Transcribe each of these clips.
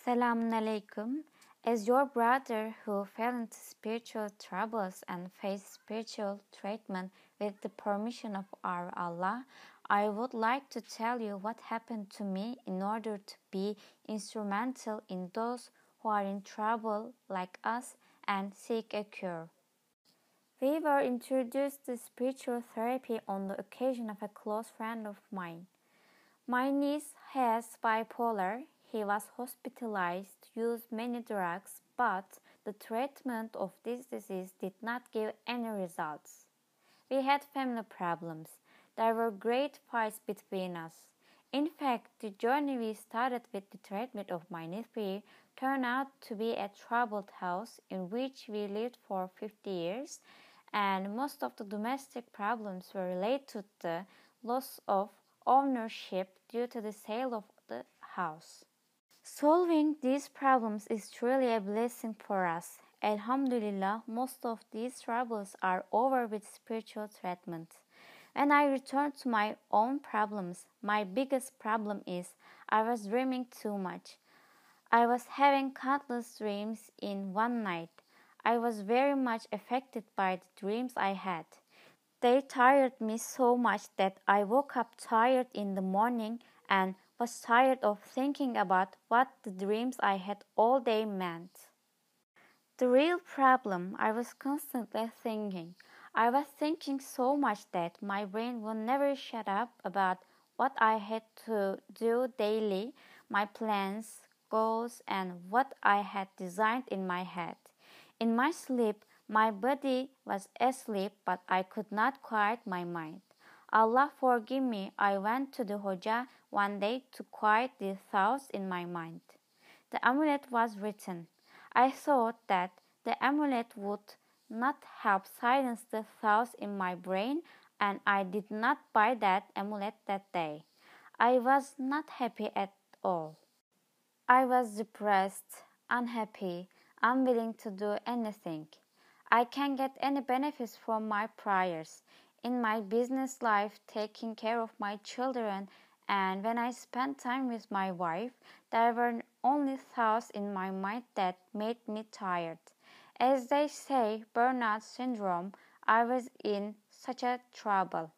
Assalamu alaikum. As your brother who fell into spiritual troubles and faced spiritual treatment with the permission of our Allah, I would like to tell you what happened to me in order to be instrumental in those who are in trouble like us and seek a cure. We were introduced to spiritual therapy on the occasion of a close friend of mine. My niece has bipolar. He was hospitalized, used many drugs, but the treatment of this disease did not give any results. We had family problems. There were great fights between us. In fact, the journey we started with the treatment of my nephew turned out to be a troubled house in which we lived for 50 years, and most of the domestic problems were related to the loss of ownership due to the sale of the house. Solving these problems is truly a blessing for us. Alhamdulillah, most of these troubles are over with spiritual treatment. When I return to my own problems, my biggest problem is I was dreaming too much. I was having countless dreams in one night. I was very much affected by the dreams I had. They tired me so much that I woke up tired in the morning and was tired of thinking about what the dreams I had all day meant. The real problem I was constantly thinking. I was thinking so much that my brain would never shut up about what I had to do daily, my plans, goals, and what I had designed in my head. In my sleep, my body was asleep, but I could not quiet my mind. Allah forgive me, I went to the Hoja one day to quiet the thoughts in my mind. The amulet was written. I thought that the amulet would not help silence the thoughts in my brain, and I did not buy that amulet that day. I was not happy at all. I was depressed, unhappy, unwilling to do anything. I can't get any benefits from my prayers. In my business life, taking care of my children, and when I spent time with my wife, there were only thoughts in my mind that made me tired. As they say, burnout syndrome, I was in such a trouble.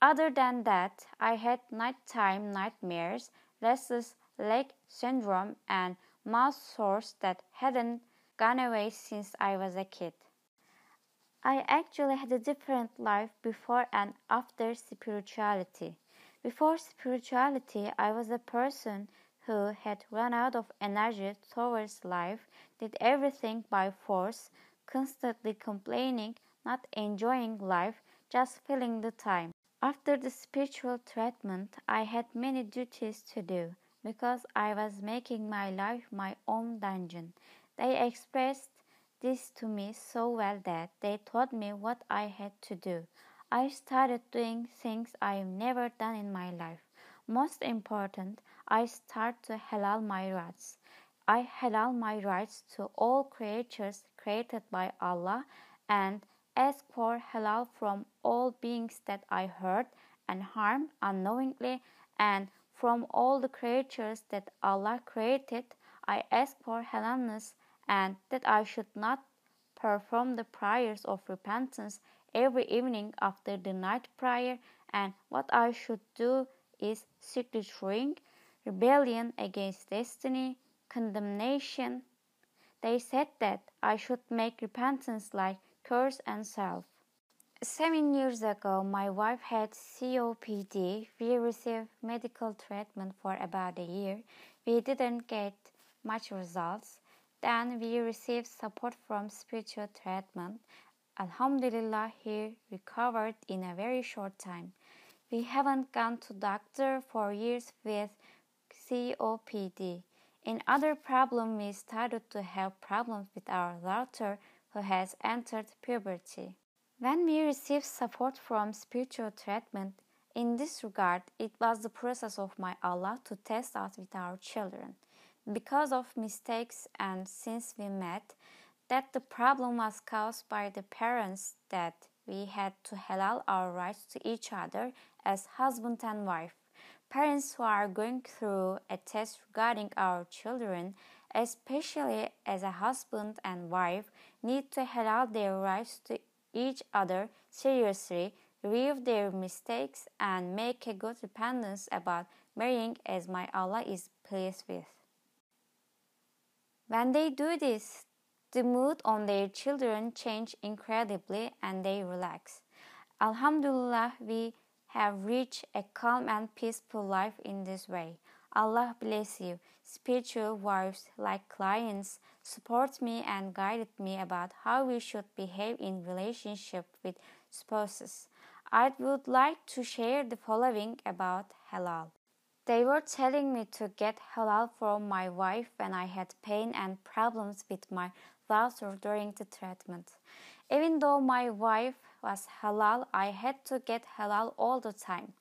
Other than that, I had nighttime nightmares, restless leg syndrome, and mouth sores that hadn't gone away since I was a kid. I actually had a different life before and after spirituality. Before spirituality, I was a person who had run out of energy towards life, did everything by force, constantly complaining, not enjoying life, just filling the time. After the spiritual treatment, I had many duties to do because I was making my life my own dungeon. They expressed this to me so well that they taught me what I had to do. I started doing things I've never done in my life. Most important, I start to halal my rights. I halal my rights to all creatures created by Allah and ask for halal from all beings that I hurt and harm unknowingly and from all the creatures that Allah created. I ask for halalness and that I should not perform the prayers of repentance every evening after the night prayer, and what I should do is secret shirk, rebellion against destiny, condemnation. They said that I should make repentance like curse and self. Seven years ago, my wife had COPD. We received medical treatment for about a year. We didn't get much results. Then we received support from spiritual treatment. Alhamdulillah, he recovered in a very short time. We haven't gone to doctor for years with COPD. In other problem, we started to have problems with our daughter who has entered puberty. When we received support from spiritual treatment, in this regard, it was the process of my Allah to test us with our children because of mistakes and since we met that the problem was caused by the parents that we had to halal our rights to each other as husband and wife. Parents who are going through a test regarding our children especially as a husband and wife need to halal their rights to each other seriously, review their mistakes, and make a good repentance about marrying as my Allah is pleased with. When they do this, the mood on their children change incredibly and they relax. Alhamdulillah, we have reached a calm and peaceful life in this way. Allah bless you. Spiritual wives, like clients, support me and guided me about how we should behave in relationship with spouses. I would like to share the following about halal. They were telling me to get halal from my wife when I had pain and problems with my daughter during the treatment. Even though my wife was halal, I had to get halal all the time.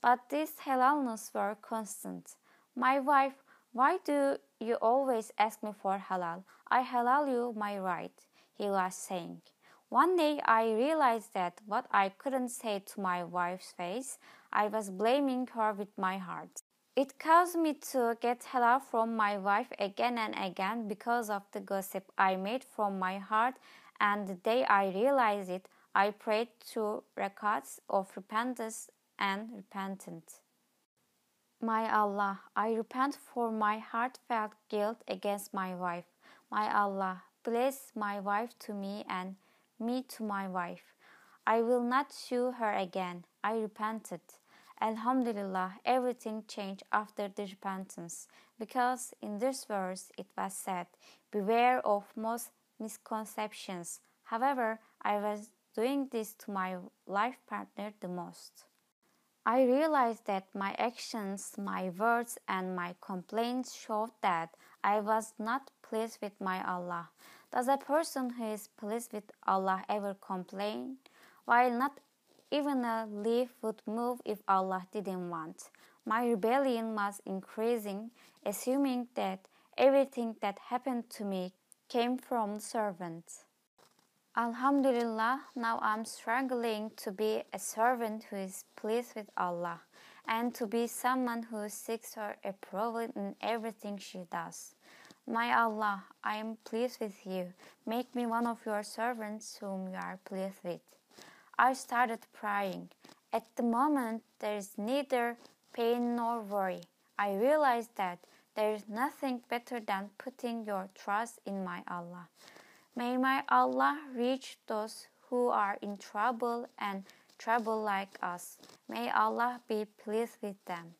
But these halalness were constant. My wife, why do you always ask me for halal? I halal you my right, he was saying. One day I realized that what I couldn't say to my wife's face, I was blaming her with my heart. It caused me to get halal from my wife again and again because of the gossip I made from my heart and the day I realized it, I prayed two rakats of repentance and repentance. My Allah, I repent for my heartfelt guilt against my wife. My Allah, bless my wife to me and me to my wife. I will not sue her again. I repented. Alhamdulillah, everything changed after the repentance, because in this verse it was said, Beware of most misconceptions. However, I was doing this to my life partner the most. I realized that my actions, my words, and my complaints showed that I was not pleased with my Allah. Does a person who is pleased with Allah ever complain? While not even a leaf would move if Allah didn't want. My rebellion was increasing, assuming that everything that happened to me came from the servants. Alhamdulillah, now I'm struggling to be a servant who is pleased with Allah and to be someone who seeks her approval in everything she does. My Allah, I am pleased with you. Make me one of your servants whom you are pleased with. I started praying. At the moment, there is neither pain nor worry. I realized that there is nothing better than putting your trust in my Allah. May my Allah reach those who are in trouble and trouble like us. May Allah be pleased with them.